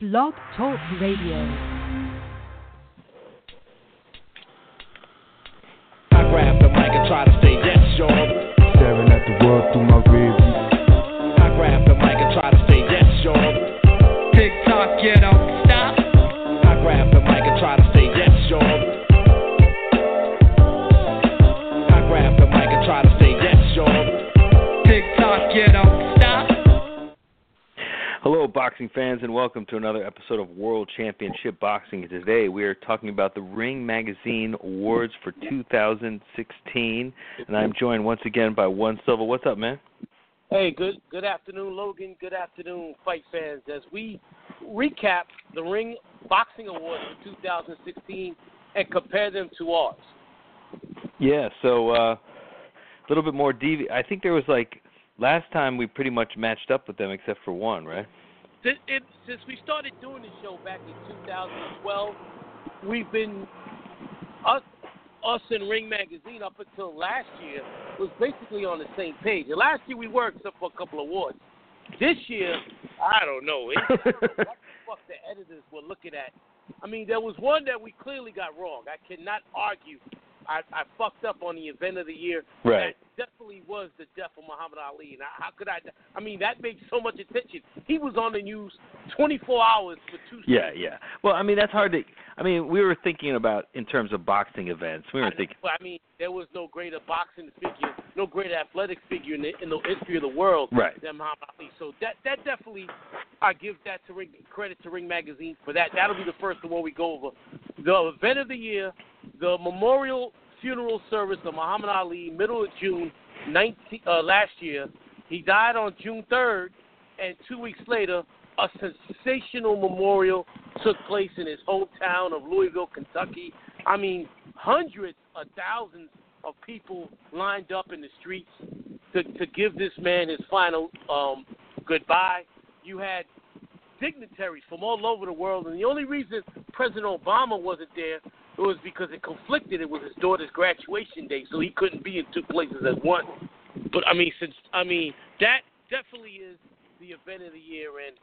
Blog Talk Radio. Grab the mic and try to stay yes, y'all. Boxing fans, and welcome to another episode of World Championship Boxing. Today, we are talking about the Ring Magazine Awards for 2016, and I'm joined once again by One Silva. What's up, man? Hey, good good afternoon, Logan. Good afternoon, fight fans. As we recap the Ring Boxing Awards for 2016 and compare them to ours. Yeah, so uh, a little bit more devi. I think there was like last time we pretty much matched up with them except for one, right? Since, it, since we started doing the show back in 2012, we've been us us and Ring Magazine up until last year was basically on the same page. And last year we were except for a couple of awards. This year, I don't know. It, what the fuck the editors were looking at. I mean, there was one that we clearly got wrong. I cannot argue. I, I fucked up on the event of the year. Right. That definitely was the death of Muhammad Ali. And how could I? I mean, that made so much attention. He was on the news 24 hours for two. Yeah, straight yeah. Well, I mean that's hard to. I mean, we were thinking about in terms of boxing events. We were I, thinking. but I mean, there was no greater boxing figure, no greater athletic figure in the, in the history of the world Right. than Muhammad Ali. So that that definitely, I give that to Ring credit to Ring Magazine for that. That'll be the first one we go over. The event of the year, the memorial funeral service of Muhammad Ali, middle of June, 19, uh, last year. He died on June 3rd, and two weeks later, a sensational memorial took place in his hometown of Louisville, Kentucky. I mean, hundreds of thousands of people lined up in the streets to, to give this man his final um, goodbye. You had dignitaries from all over the world, and the only reason President Obama wasn't there was because it conflicted. It was his daughter's graduation day, so he couldn't be in two places at once. But I mean, since I mean that definitely is the event of the year, and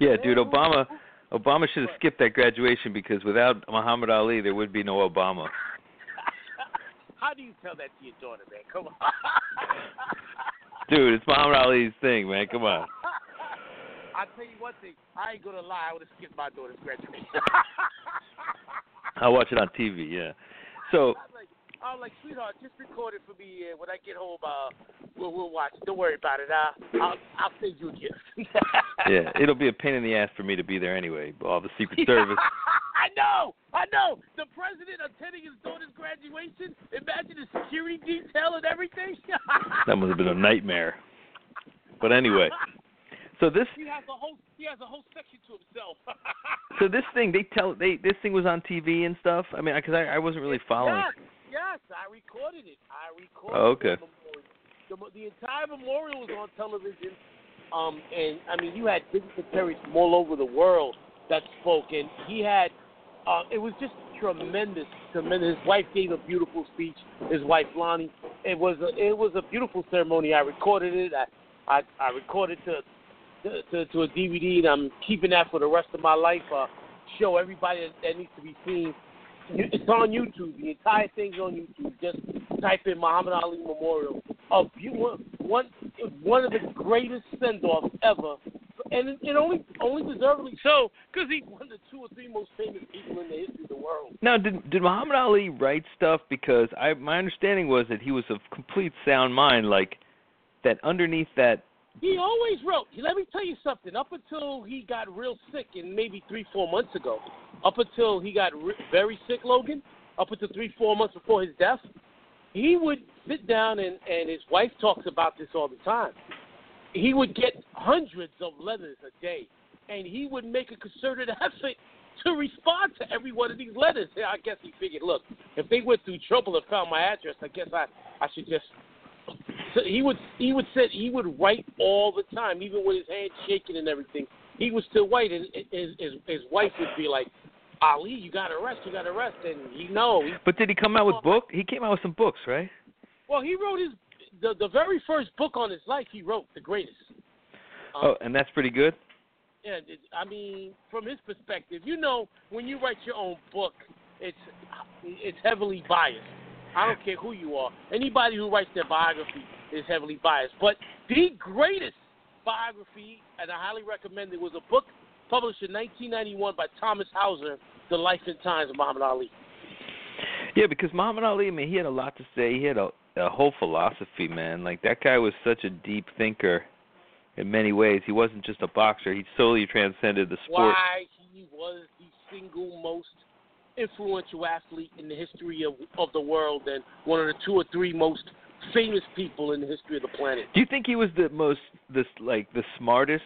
Yeah, dude, Obama. Obama should have skipped that graduation because without Muhammad Ali, there would be no Obama. how do you tell that to your daughter, man? Come on. Dude, it's Muhammad Ali's thing, man. Come on. I'll tell you one thing. I ain't gonna lie. I would have skipped my daughter's graduation. I'll watch it on TV. Yeah. So I was like, I sweetheart, just record it for me. Uh, when I get home, uh, we'll we'll watch. it. Don't worry about it. Uh, I'll I'll send you a gift. yeah, it'll be a pain in the ass for me to be there anyway. All the Secret Service. I know, I know. The president attending his daughter's graduation. Imagine the security detail and everything. That must have been a nightmare. But anyway, so this he has a whole he has a whole section to himself. so this thing they tell they this thing was on TV and stuff. I mean, because I, I wasn't really following. Yes, yes, I recorded it. I recorded Oh, okay. the. The, the entire memorial was on television. Um, and I mean, you had dignitaries from all over the world that spoke, and he had. Uh, it was just tremendous, tremendous. His wife gave a beautiful speech. His wife Lonnie. It was a, it was a beautiful ceremony. I recorded it. I I, I recorded to, to to a DVD, and I'm keeping that for the rest of my life. Uh, show everybody that, needs to be seen. It's on YouTube. The entire thing's on YouTube. Just type in Muhammad Ali Memorial. A beau- one one of the greatest send-offs ever, and it, it only only deservedly so because he's one of the two or three most famous people in the history of the world. Now, did did Muhammad Ali write stuff? Because I my understanding was that he was of complete sound mind. Like that underneath that. He always wrote. Let me tell you something. Up until he got real sick, and maybe three, four months ago, up until he got re- very sick, Logan, up until three, four months before his death, he would sit down and and his wife talks about this all the time. He would get hundreds of letters a day and he would make a concerted effort to respond to every one of these letters. I guess he figured, look, if they went through trouble and found my address, I guess I I should just. So he would he would sit he would write all the time, even with his hands shaking and everything. He was still write, and his his, his wife would be like, Ali, you got to rest, you got to rest, and he know. He, But did he come out with book? He came out with some books, right? well, he wrote his the the very first book on his life. He wrote the greatest. Um, Oh, and that's pretty good. Yeah, it, I mean, from his perspective, you know, when you write your own book, it's it's heavily biased. I don't care who you are. Anybody who writes their biography is heavily biased. But the greatest biography, and I highly recommend it, was a book published in 1991 by Thomas Hauser, The Life and Times of Muhammad Ali. Yeah, because Muhammad Ali, I mean, he had a lot to say. He had a, a whole philosophy, man. Like that guy was such a deep thinker in many ways. He wasn't just a boxer. He solely transcended the sport. Why he was the single most influential athlete in the history of of the world, and one of the two or three most famous people in the history of the planet. Do you think he was the most this like the smartest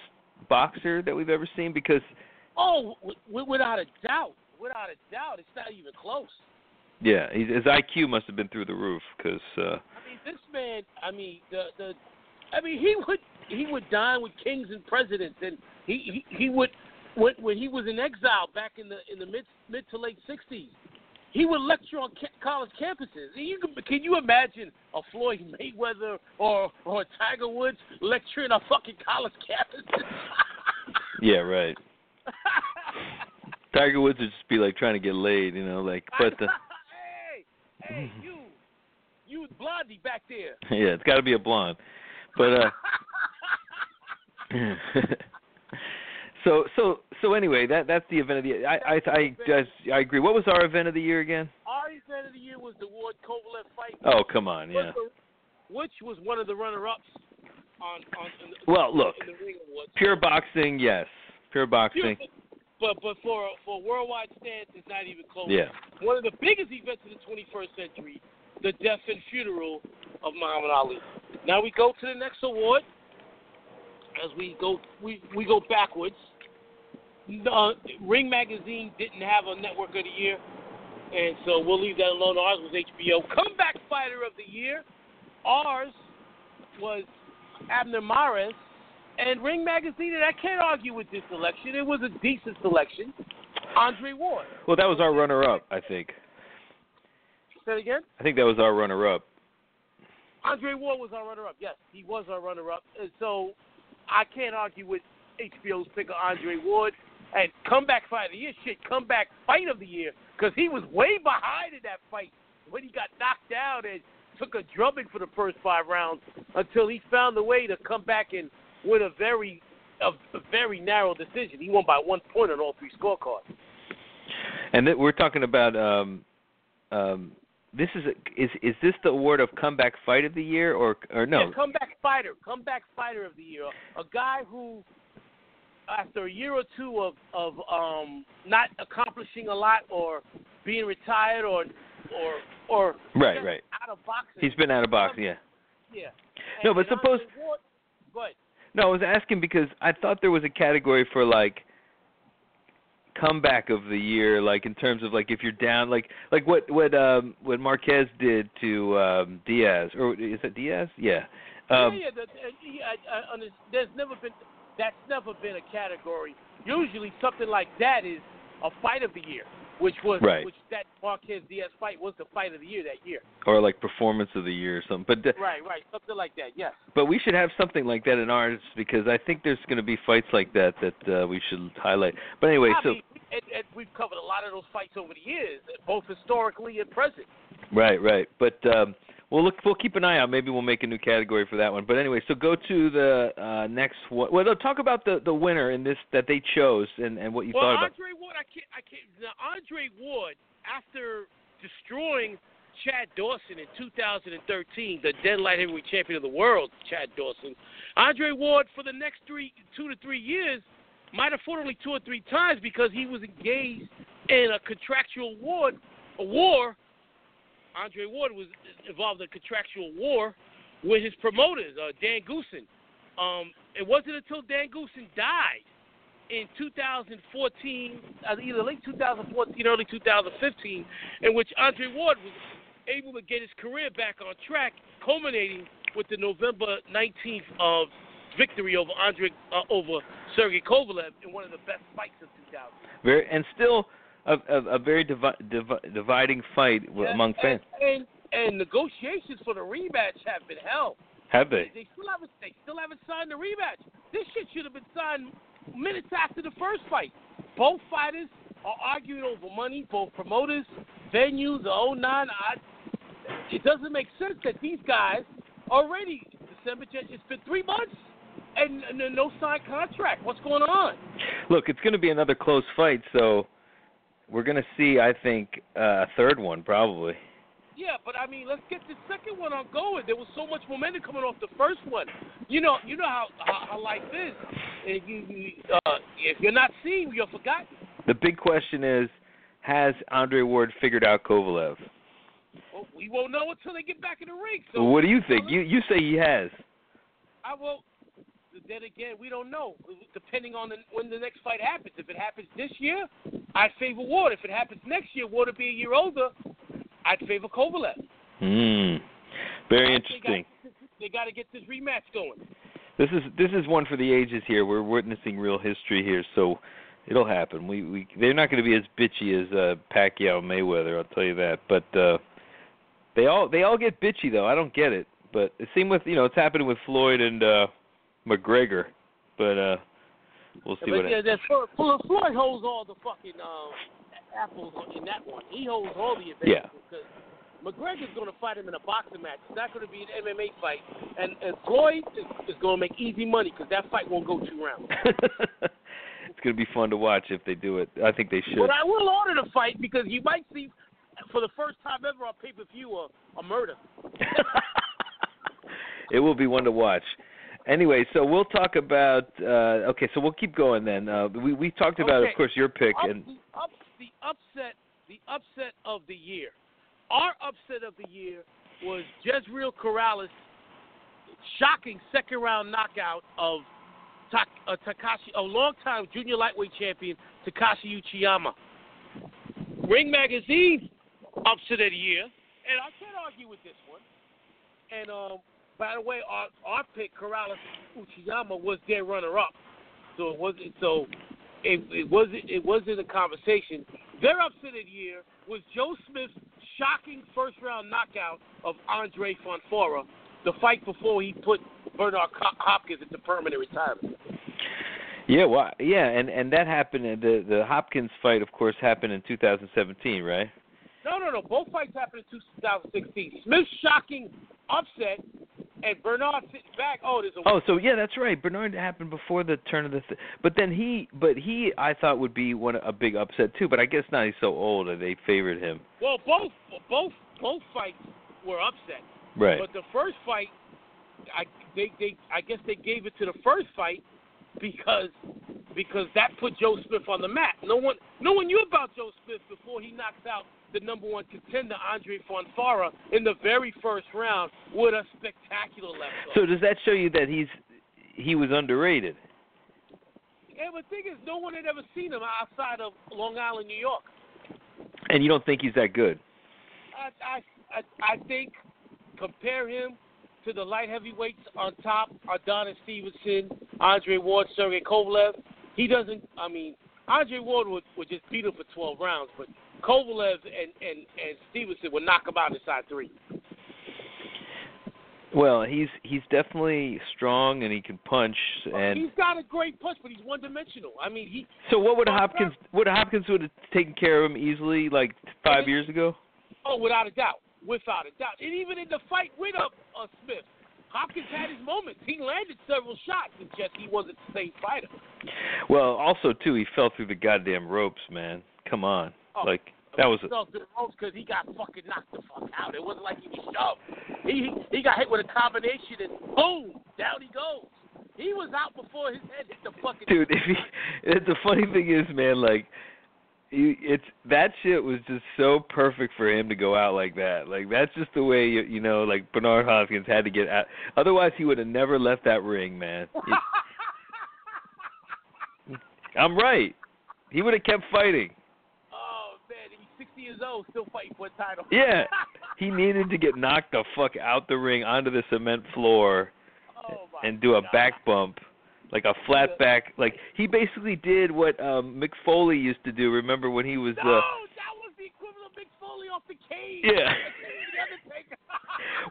boxer that we've ever seen? Because Oh, w- without a doubt, without a doubt, it's not even close. yeah, his IQ must have been through the roof. Because uh, I mean, this man. I mean, the the. I mean, he would he would dine with kings and presidents, and he he, he would when when he was in exile back in the in the mid mid to late '60s. He would lecture on ca- college campuses. And You can, can you imagine a Floyd Mayweather or or a Tiger Woods lecturing on fucking college campuses? yeah, right. Tiger Woods would just be like trying to get laid, you know, like. But the hey, hey, you, you blondie back there. yeah, it's got to be a blonde. But uh so so so anyway, that that's the event of the year. I I I just I agree. What was our event of the year again? Our event of the year was the Ward Kovalev fight. Oh, come on, yeah. Which was one of the runner-ups on on. In the, Well, look, in the ring. Pure boxing, yes. Pure boxing. But but for for worldwide stance, it's not even close. Yeah. One of the biggest events of the 21st century, the death and funeral of Muhammad Ali. Now we go to the next award. As we go, we we go backwards. Uh, Ring Magazine didn't have a Network of the Year, and so we'll leave that alone. Ours was HBO. Comeback Fighter of the Year. Ours was Abner Mares. And Ring Magazine, and I can't argue with this selection. It was a decent selection. Andre Ward. Well, that was our runner-up, I think. Say again. I think that was our runner-up. Andre Ward was our runner-up. Yes, he was our runner-up. And so I can't argue with HBO's pick of Andre Ward. And comeback fight of the year, shit, comeback fight of the year, because he was way behind in that fight when he got knocked down and took a drubbing for the first five rounds until he found a way to come back and win a very, a, a very narrow decision. He won by one point on all three scorecards. And th- we're talking about um um this is a, is is this the award of comeback fight of the year or or no? Yeah, comeback fighter, comeback fighter of the year. A guy who, after a year or two of of um not accomplishing a lot or being retired or or or Right, right. out of boxing. He's been out of boxing, yeah. yeah. No, but suppose- Andre Ward- Go ahead. No, I was asking because I thought there was a category for like comeback of the year, like in terms of like if you're down, like like what what um what Marquez did to um Diaz, or is it Diaz? Yeah. Um, yeah, yeah, the, uh, yeah I, I, there's never been that's never been a category. Usually, something like that is a fight of the year, which was Right. which that Marquez Diaz fight was the fight of the year that year. or like performance of the year or something. But th- Right, right, something like that. Yes. but we should have something like that in ours because I think there's going to be fights like that that uh, we should highlight. But anyway, I so mean, and, and we've covered a lot of those fights over the years, both historically and present. Right, right. But um we'll look we'll keep an eye out. Maybe we'll make a new category for that one. But anyway, so go to the uh next one. Well, no, talk about the the winner in this that they chose and and what you well, thought about. Andre Ward, I can't, I can't. Now, Andre Ward, after destroying Chad Dawson in 2013, the dead light heavyweight champion of the world, Chad Dawson, Andre Ward for the next three, two to three years, might have fought only two or three times because he was engaged in a contractual war, a war. Andre Ward was involved in a contractual war with his promoters, uh, Dan Goossen. Um, it wasn't until Dan Goossen died in 2014, uh, either late 2014, early 2015, in which Andre Ward was able to get his career back on track, culminating with the November 19th of victory over Andre uh, over Sergey Kovalev in one of the best fights of 2000. Very and still a a, a very divi- divi- dividing fight among and, fans. And, and negotiations for the rematch have been held. Have they? They still haven't. They still haven't signed the rematch. This shit should have been signed minutes after the first fight. Both fighters are arguing over money. Both promoters, venues, the 09. I, it doesn't make sense that these guys already December. It's been three months and, and no signed contract. What's going on? Look, it's going to be another close fight, so we're going to see. I think uh, a third one probably. Yeah, but I mean, let's get the second one on going. There was so much momentum coming off the first one. You know, you know how how, how life is. If you, you uh, if you're not seen, you're forgotten. The big question is, has Andre Ward figured out Kovalev? Well, we won't know until they get back in the ring. So what do you think? You you say he has. I will. Then again, we don't know. Depending on the, when the next fight happens. If it happens this year, I favor Ward. If it happens next year, Ward will be a year older. I'd favor Kovalev. Hmm. Very interesting. They got to get this rematch going. This is this is one for the ages here. We're witnessing real history here, so it'll happen. We we they're not going to be as bitchy as uh, Pacquiao Mayweather, I'll tell you that. But uh they all they all get bitchy though. I don't get it. But it seemed with you know it's happening with Floyd and uh McGregor, but uh we'll see yeah, what. Yeah, that's Floyd holds all the fucking uh, apples in that one. He holds all the advantages. Yeah. Because McGregor's going to fight him in a boxing match. It's not going to be an MMA fight. And, and Floyd is, is going to make easy money because that fight won't go two rounds. it's going to be fun to watch if they do it. I think they should. But I will order the fight because you might see, for the first time ever on pay per view, a, a murder. it will be one to watch. Anyway, so we'll talk about. Uh, okay, so we'll keep going then. Uh, we we talked about, okay. of course, your pick up, and the, up, the upset. The upset of the year. Our upset of the year was Jezreel Corrales' shocking second round knockout of uh, Takashi, a longtime junior lightweight champion Takashi Uchiyama. Ring Magazine upset of the year, and I can't argue with this one. And um, by the way, our our pick Corrales Uchiyama was their runner up, so it wasn't so it, it wasn't it wasn't a conversation. Their upset of the year was Joe Smith's shocking first round knockout of Andre Fonfara, the fight before he put Bernard Hopkins into permanent retirement. Yeah, well, yeah, and and that happened. The the Hopkins fight, of course, happened in 2017, right? No, no, no. Both fights happened in 2016. Smith's shocking upset and Bernard sitting back. Oh, there's a. Oh, so yeah, that's right. Bernard happened before the turn of the. Th- but then he, but he, I thought would be one a big upset too. But I guess now he's so old that they favored him. Well, both both both fights were upset. Right. But the first fight, I they they I guess they gave it to the first fight because because that put Joe Smith on the map. No one no one knew about Joe Smith before he knocked out the number one contender Andre Fonfara in the very first round with a spectacular left hook. So does that show you that he's he was underrated? Yeah, but the thing is, no one had ever seen him outside of Long Island, New York. And you don't think he's that good? I I I, I think compare him to the light heavyweights on top, Adonis Stevenson, Andre Ward, Sergey Kovalev. He doesn't. I mean, Andre Ward would, would just beat him for 12 rounds, but Kovalev and, and, and Stevenson would knock him out inside three. Well, he's he's definitely strong and he can punch and he's got a great punch, but he's one dimensional. I mean, he. So what would Hopkins would Hopkins would have taken care of him easily like five years ago? Oh, without a doubt, without a doubt, and even in the fight with uh, uh, Smith, Hopkins had his moments. He landed several shots, and just he wasn't the same fighter. Well, also too, he fell through the goddamn ropes, man. Come on, oh. like that was. He fell through the ropes because he got fucking knocked the fuck out. It wasn't like he was shoved. He he got hit with a combination, and boom, down he goes. He was out before his head hit the fucking. Dude, if he, the funny thing is, man, like you, it's that shit was just so perfect for him to go out like that. Like that's just the way you, you know, like Bernard Hopkins had to get out. Otherwise, he would have never left that ring, man. I'm right. He would have kept fighting. Oh man, he's 60 years old, still fighting for a title. Yeah. He needed to get knocked the fuck out the ring onto the cement floor oh, and do a God. back bump, like a flat back. Like he basically did what um Mick Foley used to do. Remember when he was No, uh that was the equivalent of Mick Foley off the cage. Yeah.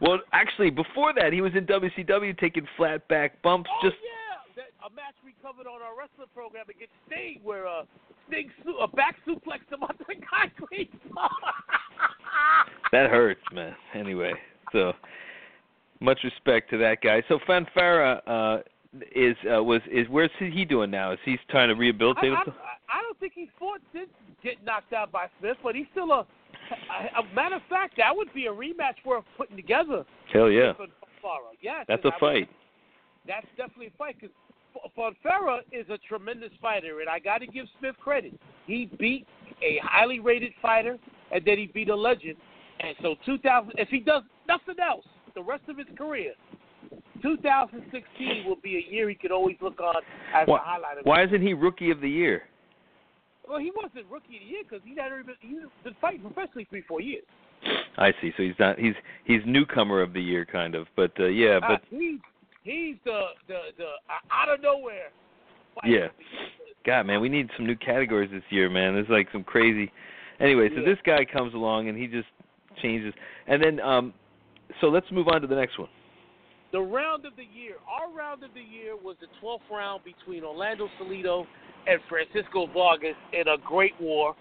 Well actually before that he was in WCW taking flat back bumps oh, just yeah, that, a match we covered on our wrestling program against Sting, where uh, Sting su- a back suplex him onto the concrete. that hurts, man. Anyway, so much respect to that guy. So Fonfara uh is uh was is where's he doing now? Is he trying to rehabilitate I, himself? I don't think he fought since getting knocked out by Smith, but he's still a. A, a matter of fact, that would be a rematch worth putting together. Hell yeah. Yes, That's a I would- fight. that's definitely a fight because Fonfara is a tremendous fighter, and I got to give Smith credit. He beat a highly rated fighter, and then he beat a legend. And so, 2000, if he does nothing else the rest of his career, 2016 will be a year he could always look on as Why, the highlight of. why isn't he rookie of the year? Well, he wasn't rookie of the year because he had been he's been fighting professionally three, four years. I see. So he's not he's he's newcomer of the year kind of. But uh, yeah, Uh, but he's he's the the the uh, out of nowhere. Yeah. of the year. God, man, we need some new categories this year, man. There's like some crazy. Anyway, so Yeah. this guy comes along and he just changes. And then um so let's move on to the next one. The round of the year, our round of the year was the 12th round between Orlando Salido and Francisco Vargas in a great war.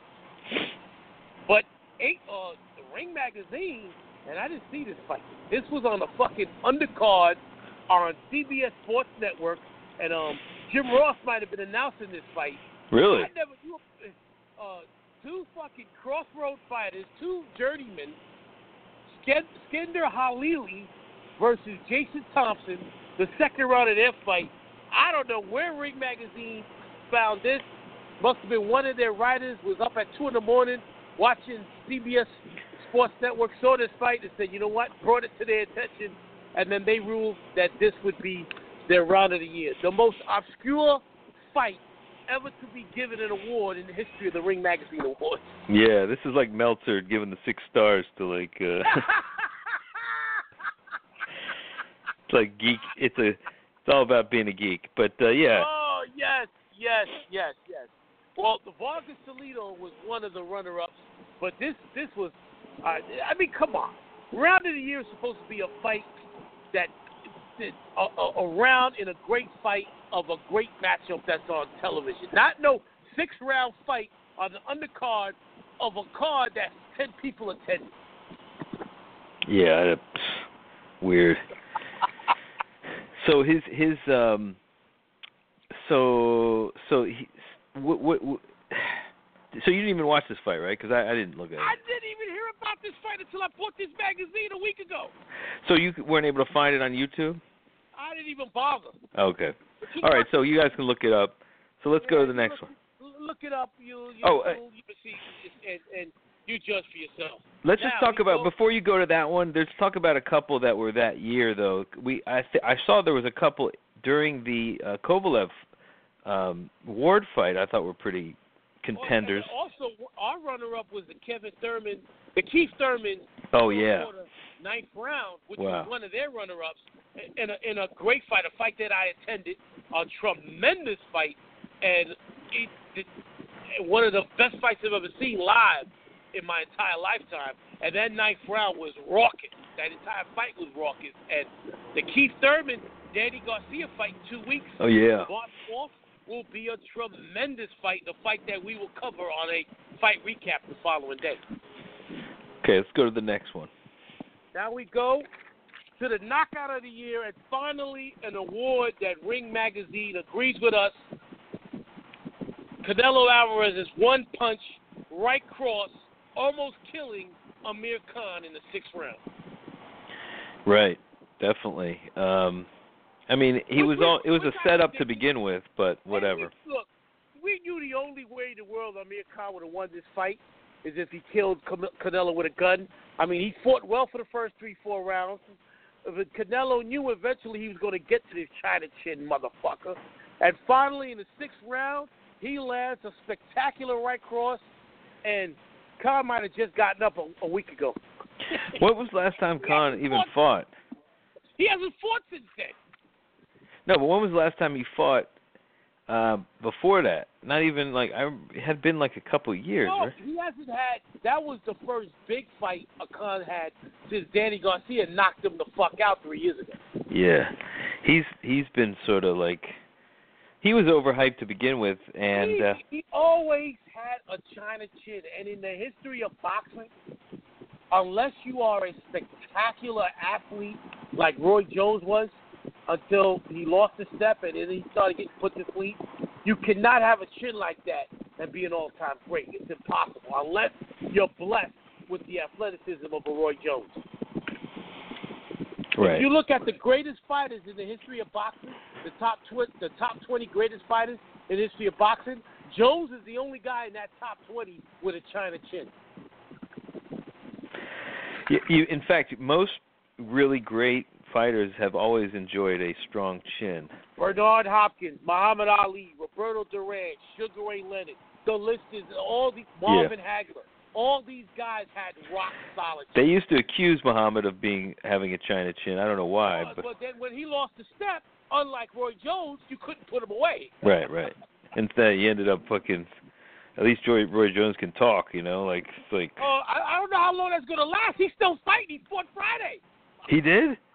But eight, uh, the Ring Magazine, and I didn't see this fight. This was on a fucking undercard on CBS Sports Network, and um, Jim Ross might have been announcing this fight. Really? I never. You, uh, two fucking crossroad fighters, two journeymen, Sk- Skender Halili versus Jason Thompson, the second round of their fight. I don't know where Ring Magazine found this. Must have been one of their writers was up at two in the morning watching CBS Sports Network, saw this fight and said, you know what, brought it to their attention, and then they ruled that this would be their round of the year. The most obscure fight ever to be given an award in the history of the Ring Magazine Awards. Yeah, this is like Meltzer giving the six stars to like uh it's like geek it's a it's all about being a geek. But uh yeah. Oh yes, yes, yes, yes. Well, the Vargas Toledo was one of the runner-ups, but this this was, uh, I mean, come on. Round of the year is supposed to be a fight that, a, a, a round in a great fight of a great matchup that's on television. Not no six-round fight on the undercard of a card that ten people attended. Yeah, that's weird. So his his um so so he what what, what so you didn't even watch this fight, right? Because I, I didn't look at I didn't even hear about this fight until I bought this magazine a week ago. So you weren't able to find it on YouTube? I didn't even bother. Okay. All right. So you guys can look it up. So let's go to the next one. Look, look it up. You, you, Oh, uh, you, you see, and, and you judge for yourself. Let's just talk about go- before you go to that one. Let's talk about a couple that were that year though. We I th- I saw there was a couple during the uh, Kovalev um, Ward fight. I thought were pretty contenders. Also, our runner-up was the Kevin Thurman, the Keith Thurman. Oh yeah. Porter, ninth round, which Wow. was one of their runner-ups, in a in a great fight, a fight that I attended, a tremendous fight, and it, it one of the best fights I've ever seen live in my entire lifetime. And that ninth round was raucous. That entire fight was raucous. And the Keith Thurman, Danny Garcia fight in two weeks. Oh yeah. Fourth will be a tremendous fight, the fight that we will cover on a fight recap the following day. Okay, let's go to the next one. Now we go to the knockout of the year, and finally an award that Ring Magazine agrees with us. Canelo Alvarez's one punch, right cross, almost killing Amir Khan in the sixth round. Right. Definitely. Um I mean, he was all it was a setup to begin with, but whatever. look, we knew the only way in the world Amir Khan would have won this fight is if he killed Canelo with a gun. I mean, he fought well for the first three, four rounds. But Canelo knew eventually he was going to get to this China chin motherfucker. And finally, in the sixth round, He lands a spectacular right cross, and Khan might have just gotten up a, a week ago. What was the last time Khan even fought-? He hasn't fought since then. No, but when was the last time he fought? Uh, before that, not even like I it had been like a couple of years, no, right? he hasn't had. That was the first big fight a Khan had since Danny Garcia knocked him the fuck out three years ago. Yeah, he's he's been sort of like he was overhyped to begin with, and he, uh, he always had a China chin, and in the history of boxing, unless you are a spectacular athlete like Roy Jones was, until he lost a step and then he started getting put to sleep, you cannot have a chin like that and be an all-time great. It's impossible unless you're blessed with the athleticism of a Roy Jones. right. If you look at the greatest fighters in the history of boxing, the top tw- the top 20 greatest fighters in the history of boxing, Jones is the only guy in that top 20 with a China chin. You, you, in fact, most really great fighters have always enjoyed a strong chin. Bernard Hopkins, Muhammad Ali, Roberto Duran, Sugar Ray Leonard. The list is all these Marvin Hagler. All these guys had rock solid. They used to accuse Muhammad of being having a China chin. I don't know why, Uh, but but then when he lost the step, unlike Roy Jones, you couldn't put him away. right, right. Instead, he ended up fucking. At least Roy, Roy Jones can talk, you know. Like it's like Oh, I, I don't know how long that's gonna last. He's still fighting. He fought Friday. he did.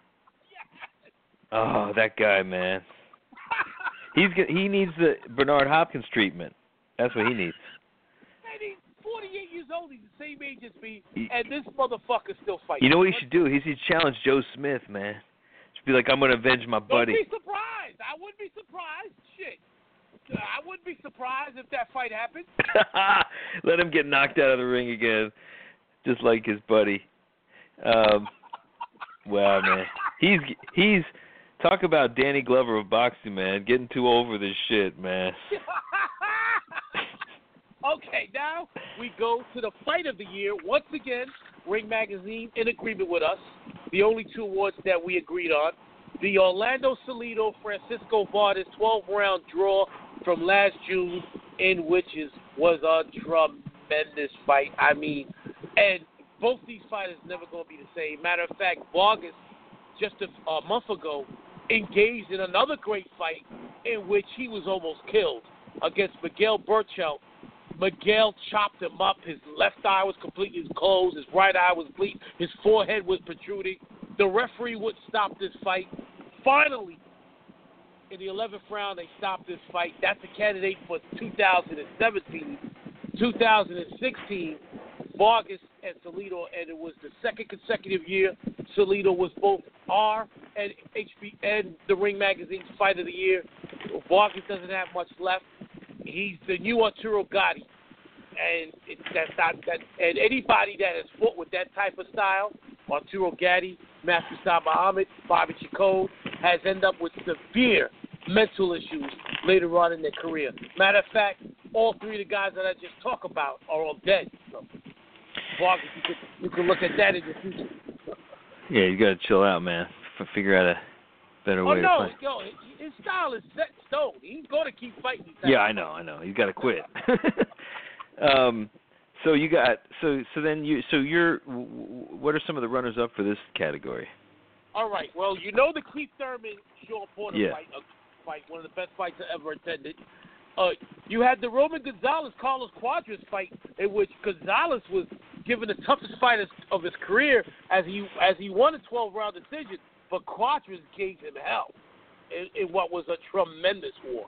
Oh, that guy, man. He's he needs the Bernard Hopkins treatment. That's what he needs. Man, he's 48 years old. He's the same age as me, He- and this motherfucker's still fighting. You know what he should do? He should challenge Joe Smith, man. Should be like, I'm gonna avenge my buddy. Don't be surprised. I wouldn't be surprised. Shit. I wouldn't be surprised if that fight happened. Let him get knocked out of the ring again, just like his buddy. Um, wow, man, he's he's talk about Danny Glover of boxing, man. Getting too over this shit, man. okay, now we go to the fight of the year. Once again, Ring Magazine in agreement with us. The only two awards that we agreed on. The Orlando Salido Francisco Vargas 12 round draw from last June, in which is was a tremendous fight. I mean, and both these fighters never going to be the same. Matter of fact, Vargas just a, a month ago engaged in another great fight in which he was almost killed against Miguel Berchelt. Miguel chopped him up. His left eye was completely closed. His right eye was bleeding. His forehead was protruding. The referee wouldn't stop this fight. Finally, in the 11th round, they stopped this fight. That's a candidate for 2017. 2016, Vargas and Salido, and it was the second consecutive year Salido was both R and HB and the Ring Magazine's Fight of the Year. Vargas doesn't have much left. He's the new Arturo Gatti, and it, that's not that. And anybody that has fought with that type of style, Arturo Gatti, Matthew Saad Muhammad, Bobby Chacon, has ended up with severe mental issues later on in their career. Matter of fact, all three of the guys that I just talked about are all dead. So, Vargas, you can, you can look at that in the future. Yeah, you gotta chill out, man. F- figure out a better Oh way to no, fight. yo, his style is set in stone. He's going to keep fighting. Yeah. I know, I know. He's got to quit. um, so you got so so then you so you're what are some of the runners up for this category? All right. Well, you know the Keith Thurman Shawn Porter Yeah. fight, uh, fight, one of the best fights I ever attended. Uh, you had the Roman Gonzalez Carlos Cuadras fight, in which Gonzalez was given the toughest fight of- his career as he as he won a 12 round decision, but Cuadras gave him hell in, in what was a tremendous war.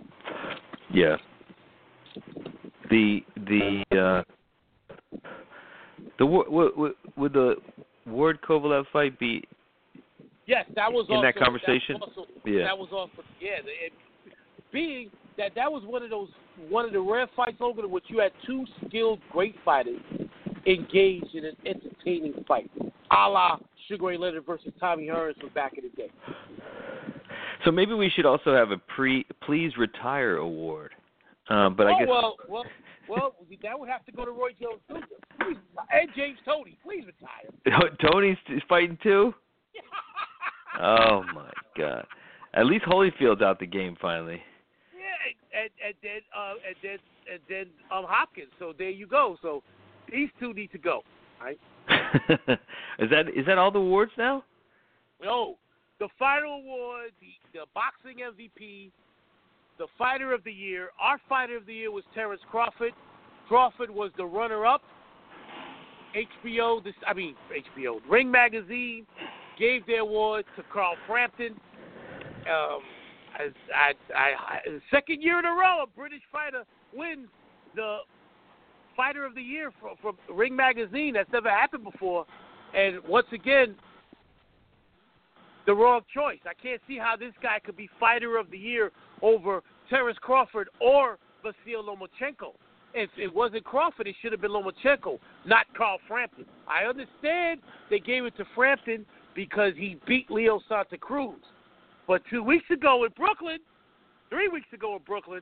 Yeah. The the uh the would the Ward Kovalev fight be Yes, that was In also, that conversation? That was also, Yeah. that was also yeah. It, being that that was one of those one of the rare fights, Logan, in which you had two skilled great fighters engaged in an entertaining fight, a la Sugar Ray Leonard versus Tommy Hearns from back in the day. So maybe we should also have a pre please retire award. Um but oh I guess well, well, well, that would have to go to Roy Jones Jr. And James Toney. Please retire. Toney's is fighting too? Oh my god. At least Holyfield's out the game finally. Yeah, and, and then uh, and then and then um Hopkins. So there you go. So these two need to go. Right? is that is that all the awards now? No, the final award, the the boxing MVP, the fighter of the year. Our fighter of the year was Terrence Crawford. Crawford was the runner-up. HBO, this I mean HBO, Ring Magazine gave the award to Carl Frampton. Um, I, I, I, second year in a row, a British fighter wins the fighter of the year from, from Ring Magazine. That's never happened before. And once again, the wrong choice. I can't see how this guy could be fighter of the year over Terrence Crawford or Vasyl Lomachenko. If it wasn't Crawford, it should have been Lomachenko, not Carl Frampton. I understand they gave it to Frampton because he beat Leo Santa Cruz. But two weeks ago in Brooklyn, three weeks ago in Brooklyn,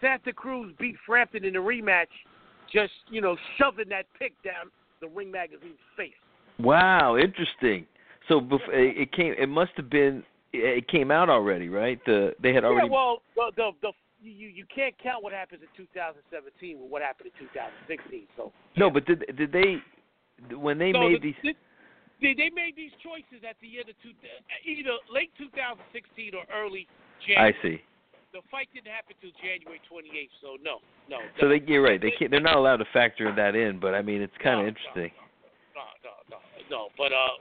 Santa Cruz beat Frampton in a rematch, just, you know, shoving that pick down the Ring Magazine's face. Wow, interesting. So it came. It must have been. It came out already, right? The they had already. Yeah, well, the the, the you you can't count what happens in 2017 with what happened in 2016. So no, but did did they when they so made the, these? They, they made these choices at the end of two, either late 2016 or early January. I see. The fight didn't happen till January 28th, so no, no. So they, you're right. They can't. They're not allowed to factor that in. But I mean, it's kind of no, interesting. No, no, no, no, no. But uh,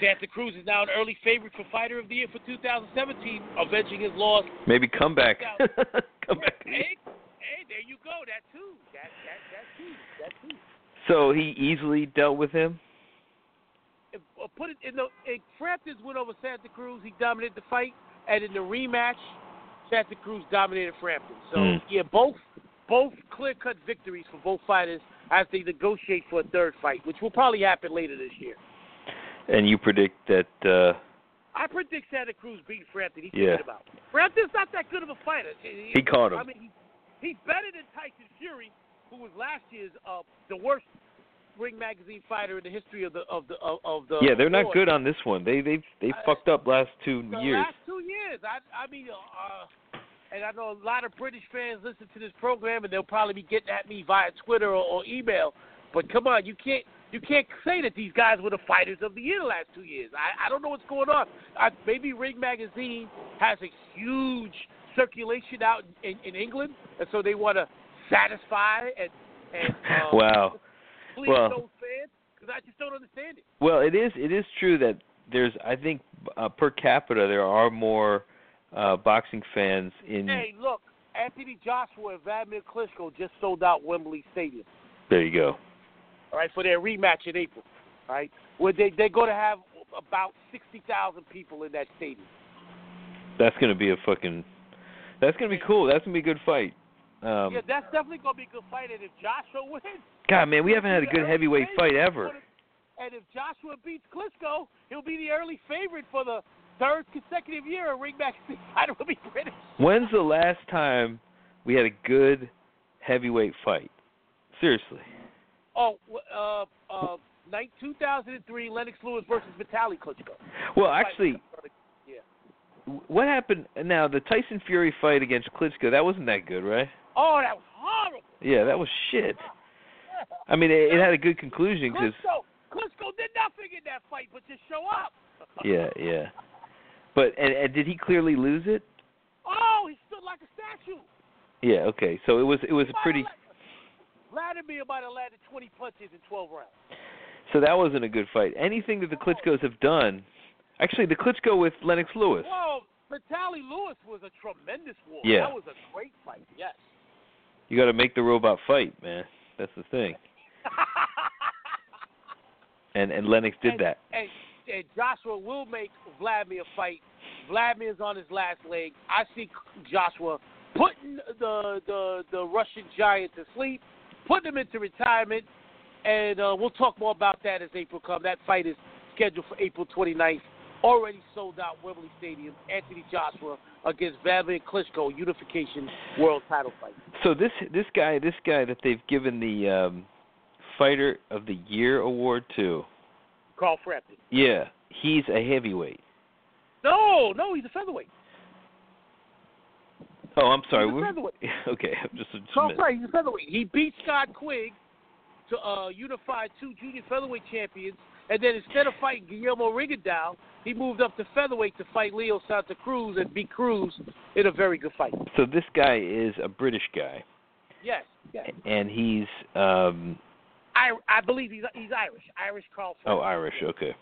Santa Cruz is now an early favorite for Fighter of the Year for 2017, avenging his loss. Maybe come back. come back. Hey, hey, there you go. That too. That that that too. That too. So he easily dealt with him. Put it in the in Frampton's win over Santa Cruz. He dominated the fight, and in the rematch, Santa Cruz dominated Frampton. So Mm. yeah, both both clear cut victories for both fighters as they negotiate for a third fight, which will probably happen later this year. And you predict that. uh I predict Santa Cruz beat Frampton. He's Yeah. about. Frampton's not that good of a fighter. He, He caught him. I mean, he, he's better than Tyson Fury, who was last year's uh, the worst Ring Magazine fighter in the history of the of the of, of the. yeah, they're not good on this one. They they they I- fucked up last two years. last two years, I I mean, uh, and I know a lot of British fans listen to this program, and they'll probably be getting at me via Twitter or, or email. But come on, you can't you can't say that these guys were the fighters of the year the last two years. I I don't know what's going on. I, maybe Ring Magazine has a huge circulation out in, in England, and so they want to satisfy and and uh, Wow. Please Well- those fans because I just don't understand it. Well, it is it is true that there's I think uh, per capita there are more uh boxing fans in. Hey, look, Anthony Joshua and Vladimir Klitschko just sold out Wembley Stadium. There you go. All right, for their rematch in April. All right, where they they're going to have about sixty thousand people in that stadium. That's gonna be a fucking. That's gonna be cool. That's gonna be a good fight. Um, yeah, that's definitely going to be a good fight. And if Joshua wins, God, man, we haven't had a good heavyweight fight ever. And if Joshua beats Klitschko, he'll be the early favorite for the third consecutive year. A ring back fighter will be British. When's the last time we had a good heavyweight fight? Seriously. Oh, uh, uh, night 2003, Lennox Lewis versus Vitaly Klitschko. Well, actually, Yeah. what happened now? The Tyson Fury fight against Klitschko that wasn't that good, right? Oh, that was horrible. Yeah, that was shit. I mean, it, it had a good conclusion because Klitschko, did nothing in that fight but just show up. yeah, yeah. But and, and did he clearly lose it? Oh, he stood like a statue. Yeah. Okay. So it was it was a pretty. Vladimir might have landed 20 punches in 12 rounds. So that wasn't a good fight. Anything that the Klitschko's have done, actually, the Klitschko with Lennox Lewis. Whoa, Vitaly Lewis was a tremendous war. Yeah. That was a great fight, yes. You got to make the robot fight, man. That's the thing. And and Lennox did and, that. And, and Joshua will make Vladimir fight. Vladimir's on his last leg. I see Joshua putting the the the Russian giant to sleep, putting him into retirement, and uh, we'll talk more about that as April comes. That fight is scheduled for April 29th. Already sold out Wembley Stadium. Anthony Joshua against Vladimir Klitschko unification world title fight. So this this guy this guy that they've given the um fighter of the year award to. Carl Frampton. Yeah, he's a heavyweight. No, no, he's a featherweight. Oh, I'm sorry. He's a featherweight. okay, just a, just I'm minute. sorry, he's a featherweight. He beat Scott Quigg to uh, unify two junior featherweight champions, and then instead of fighting Guillermo Rigondeaux, he moved up to featherweight to fight Leo Santa Cruz and beat Cruz in a very good fight. So this guy is a British guy, Yes, yes. and he's um I I believe he's he's Irish. Irish Carl. oh Irish. Okay.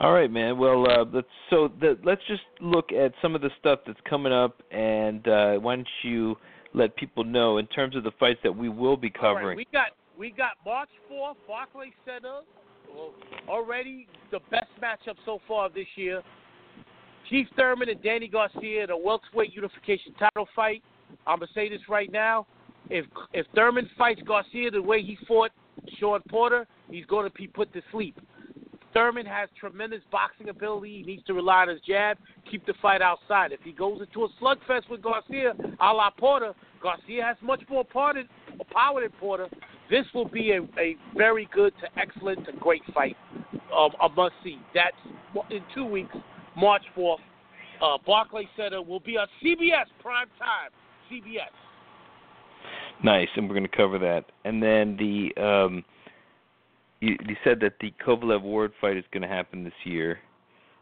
All right, man. Well, uh, let's so the, let's just look at some of the stuff that's coming up, and uh, why don't you let people know in terms of the fights that we will be All right, covering? we got we got March fourth, Barclays Center. Already the best matchup so far this year. Keith Thurman and Danny Garcia in a welterweight unification title fight. I'm gonna say this right now. If if Thurman fights Garcia the way he fought Shawn Porter, he's going to be put to sleep. Thurman has tremendous boxing ability. He needs to rely on his jab, keep the fight outside. If he goes into a slugfest with Garcia, a la Porter, Garcia has much more power than, Porter. This will be a, a very good to excellent to great fight, um, a must see. That's in two weeks, March 4th. Uh, Barclays Center will be on CBS prime time. CBS. Nice, and we're going to cover that. And then the um, you, you said that the Kovalev Ward fight is going to happen this year.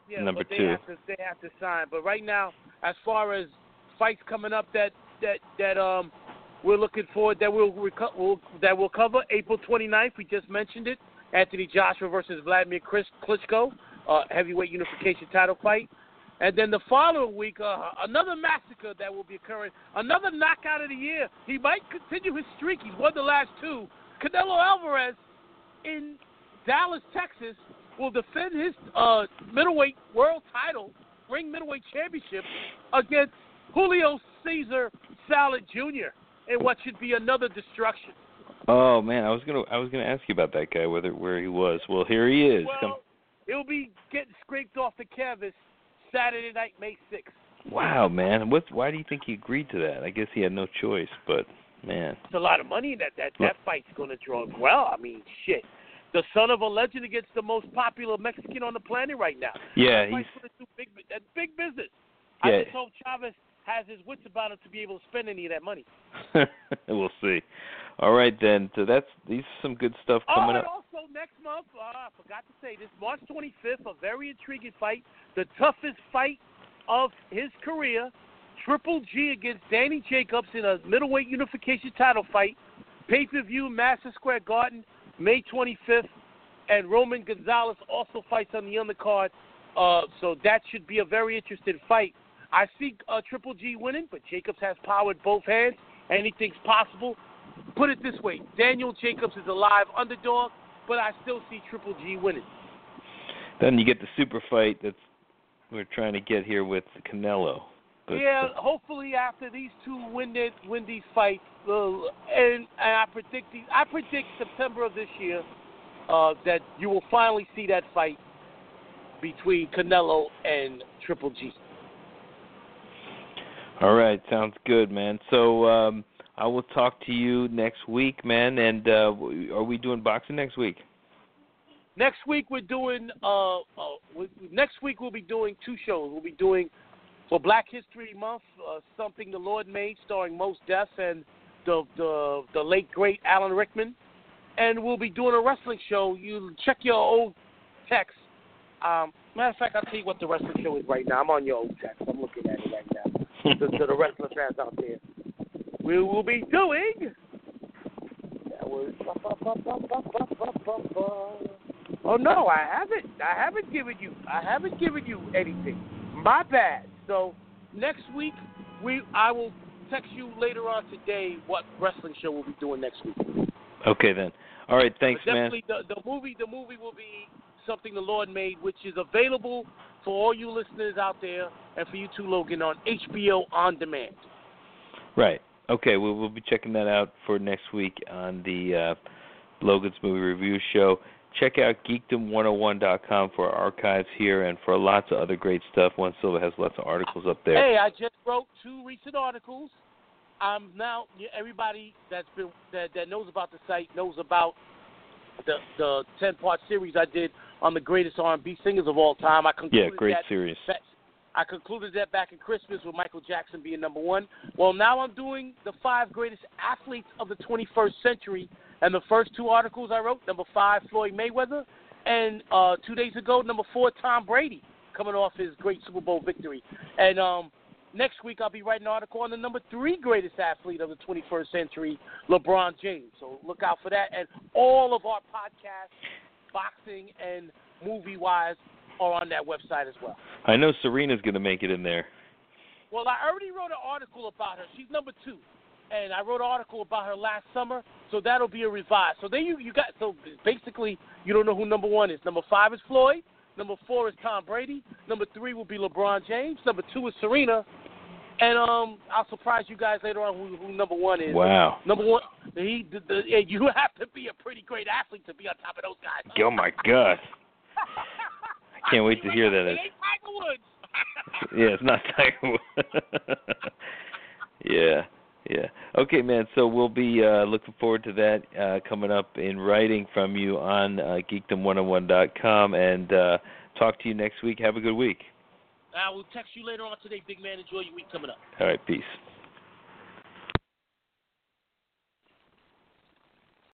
Yeah, Number but they two. have to they have to sign. But right now, as far as fights coming up that that that um we're looking forward that we'll, reco- we'll that will cover April 29th. We just mentioned it. Anthony Joshua versus Vladimir Chris Klitschko, uh, heavyweight unification title fight. And then the following week, uh, another massacre that will be occurring, another knockout of the year. He might continue his streak. He's won the last two. Canelo Alvarez in Dallas, Texas, will defend his uh, middleweight world title, ring middleweight championship, against Julio Cesar Salad Jr. in what should be another destruction. Oh man, I was gonna I was gonna ask you about that guy, whether where he was. Well, here he is. Come- Well, he'll be getting scraped off the canvas Saturday night, May 6th. Wow, man. What? Why do you think he agreed to that? I guess he had no choice, but man. It's a lot of money that that that fight's going to draw. Well, I mean, shit. The son of a legend against the most popular Mexican on the planet right now. Yeah, he's big. Big business. Yeah. I just hope Chavez has his wits about him to be able to spend any of that money. we'll see. All right then. So that's these are some good stuff Oh, coming and up. also next month, uh, I forgot to say this, March 25th, a very intriguing fight, the toughest fight of his career, Triple G against Danny Jacobs in a middleweight unification title fight, pay-per-view, Madison Square Garden, May 25th, and Roman Gonzalez also fights on the undercard. Uh, so that should be a very interesting fight. I see uh, Triple G winning, but Jacobs has power in both hands. Anything's possible. Put it this way: Daniel Jacobs is a live underdog, but I still see Triple G winning. Then you get the super fight that's we're trying to get here with Canelo. But, yeah, uh, hopefully after these two win, it, win these fights, uh, and, and I predict these, I predict September of this year uh, that you will finally see that fight between Canelo and Triple G. all right, sounds good, man. So um I will talk to you next week, man. And uh are we doing boxing next week? Next week we're doing. Uh, uh, next week we'll be doing two shows. We'll be doing for Black History Month uh, something the Lord made, starring Mos Def and the the the late great Alan Rickman, and we'll be doing a wrestling show. You check your old text. Um, matter of fact, I'll tell you what the wrestling show is right now. I'm on your old text. I'm looking at it right now. To, to the wrestling fans out there, we will be doing. That was. Oh no, I haven't. I haven't given you. I haven't given you anything. My bad. So next week we I will text you later on today what wrestling show we'll be doing next week. Okay then. All right, thanks, but man. definitely the the movie the movie will be something the Lord made, which is available for all you listeners out there and for you too, Logan, on HBO on demand. Right. Okay, we'll we'll be checking that out for next week on the uh Logan's Movie Review Show. Check out geekdom101.com for our archives here and for lots of other great stuff. One Silver has lots of articles up there. Hey, I just wrote two recent articles. I'm now everybody that's been that, that knows about the site knows about the the ten part series I did on the greatest R&B singers of all time. I concluded yeah, great that, series. that I concluded that back in Christmas with Michael Jackson being number one. Well, now I'm doing the five greatest athletes of the 21st century, and the first two articles I wrote, number five, Floyd Mayweather, and uh, two days ago, number four, Tom Brady, coming off his great Super Bowl victory. And um, next week, I'll be writing an article on the number three greatest athlete of the 21st century, LeBron James. So look out for that. And all of our podcasts, boxing and movie wise, are on that website as well. I know Serena's going to make it in there. Well, I already wrote an article about her. She's number two, and I wrote an article about her last summer. So that'll be a revise. So then you you got so basically you don't know who number one is. Number five is Floyd. Number four is Tom Brady. Number three will be LeBron James. Number two is Serena. And um, I'll surprise you guys later on who, who number one is. Wow. Number one, he the, the, you have to be a pretty great athlete to be on top of those guys. Oh my God. I can't wait to hear that. It ain't Tiger Woods. yeah, it's not Tiger Woods. yeah, yeah. Okay, man. So we'll be uh, looking forward to that uh, coming up in writing from you on uh, geekdom101.com and uh, talk to you next week. Have a good week. I will text you later on today, big man. Enjoy your week coming up. All right, peace.